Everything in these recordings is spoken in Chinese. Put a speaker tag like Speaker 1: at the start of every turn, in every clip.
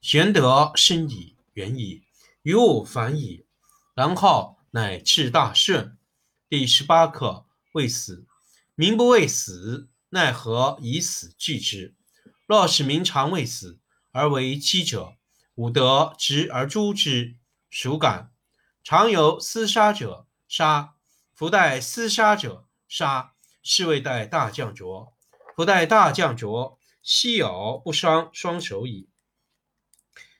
Speaker 1: 玄德深矣，远矣，于物反矣，然后乃至大顺。第十八课：未死。民不畏死，奈何以死惧之？若使民常畏死，而为饥者，吾得执而诛之，孰敢？常有厮杀者，杀；夫待厮杀者，杀。是谓待大将浊。夫待大将浊，奚有不伤双手矣。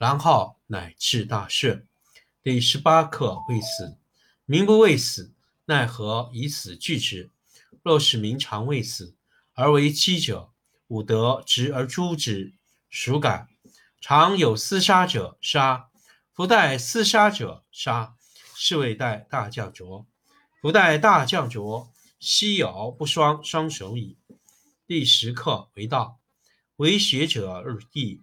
Speaker 1: 然后乃至大顺。第十八课：未死。民不畏死，奈何以死惧之？若使民常畏死，而为饥者，吾得执而诛之，孰敢？常有厮杀者，杀；夫待厮杀者，杀。是谓待大将浊。夫待大将浊，奚有不双双手矣。第十课：为道，为学者日益。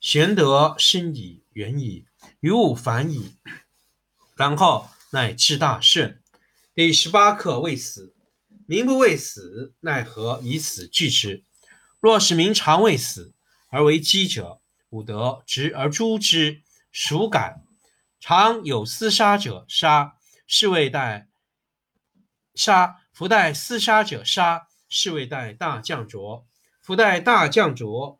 Speaker 1: 玄德深矣，远矣，于物反矣，然后乃至大顺。第十八课：未死。民不畏死，奈何以死惧之？若使民常畏死，而为饥者，吾得执而诛之，孰敢？常有厮杀者，杀。是谓待杀。夫待厮杀者，杀。是谓待大将浊。夫待大将浊。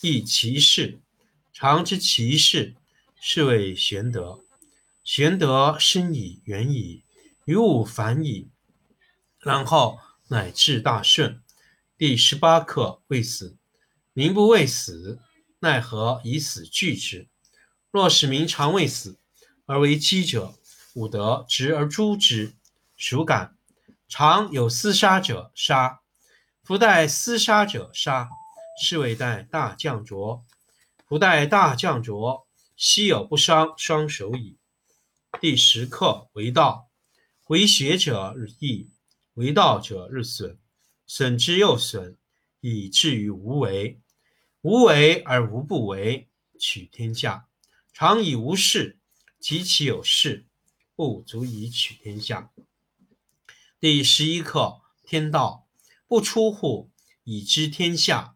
Speaker 1: 亦其事。常知其事，是谓玄德。玄德深矣，远矣，于物反矣，然后乃至大顺。第十八课：未死，民不畏死，奈何以死惧之？若使民常畏死，而为饥者，吾得执而诛之。孰敢？常有厮杀者，杀；夫待厮杀者，杀。是谓待大将浊。不待大将浊，奚有不伤双手矣。第十课：为道，为学者日益，为道者日损。损之又损，以至于无为。无为而无不为，取天下常以无事，及其有事，不足以取天下。第十一课：天道不出户，以知天下；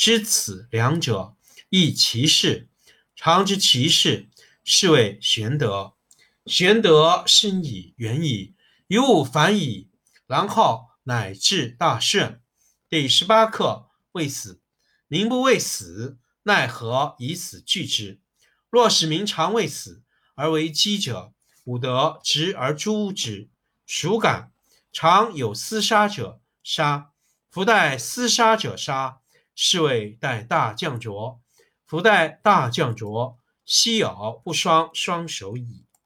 Speaker 1: 知此两者，亦其事。常知其事，是谓玄德。玄德深矣，远矣，于物反矣，然后乃至大顺。第十八课：未死。民不畏死，奈何以死惧之？若使民常畏死，而为饥者，吾得执而诛之。孰敢？常有厮杀者，杀；夫待厮杀者，杀。是谓待大将浊。夫待大将浊，奚有不伤双手矣。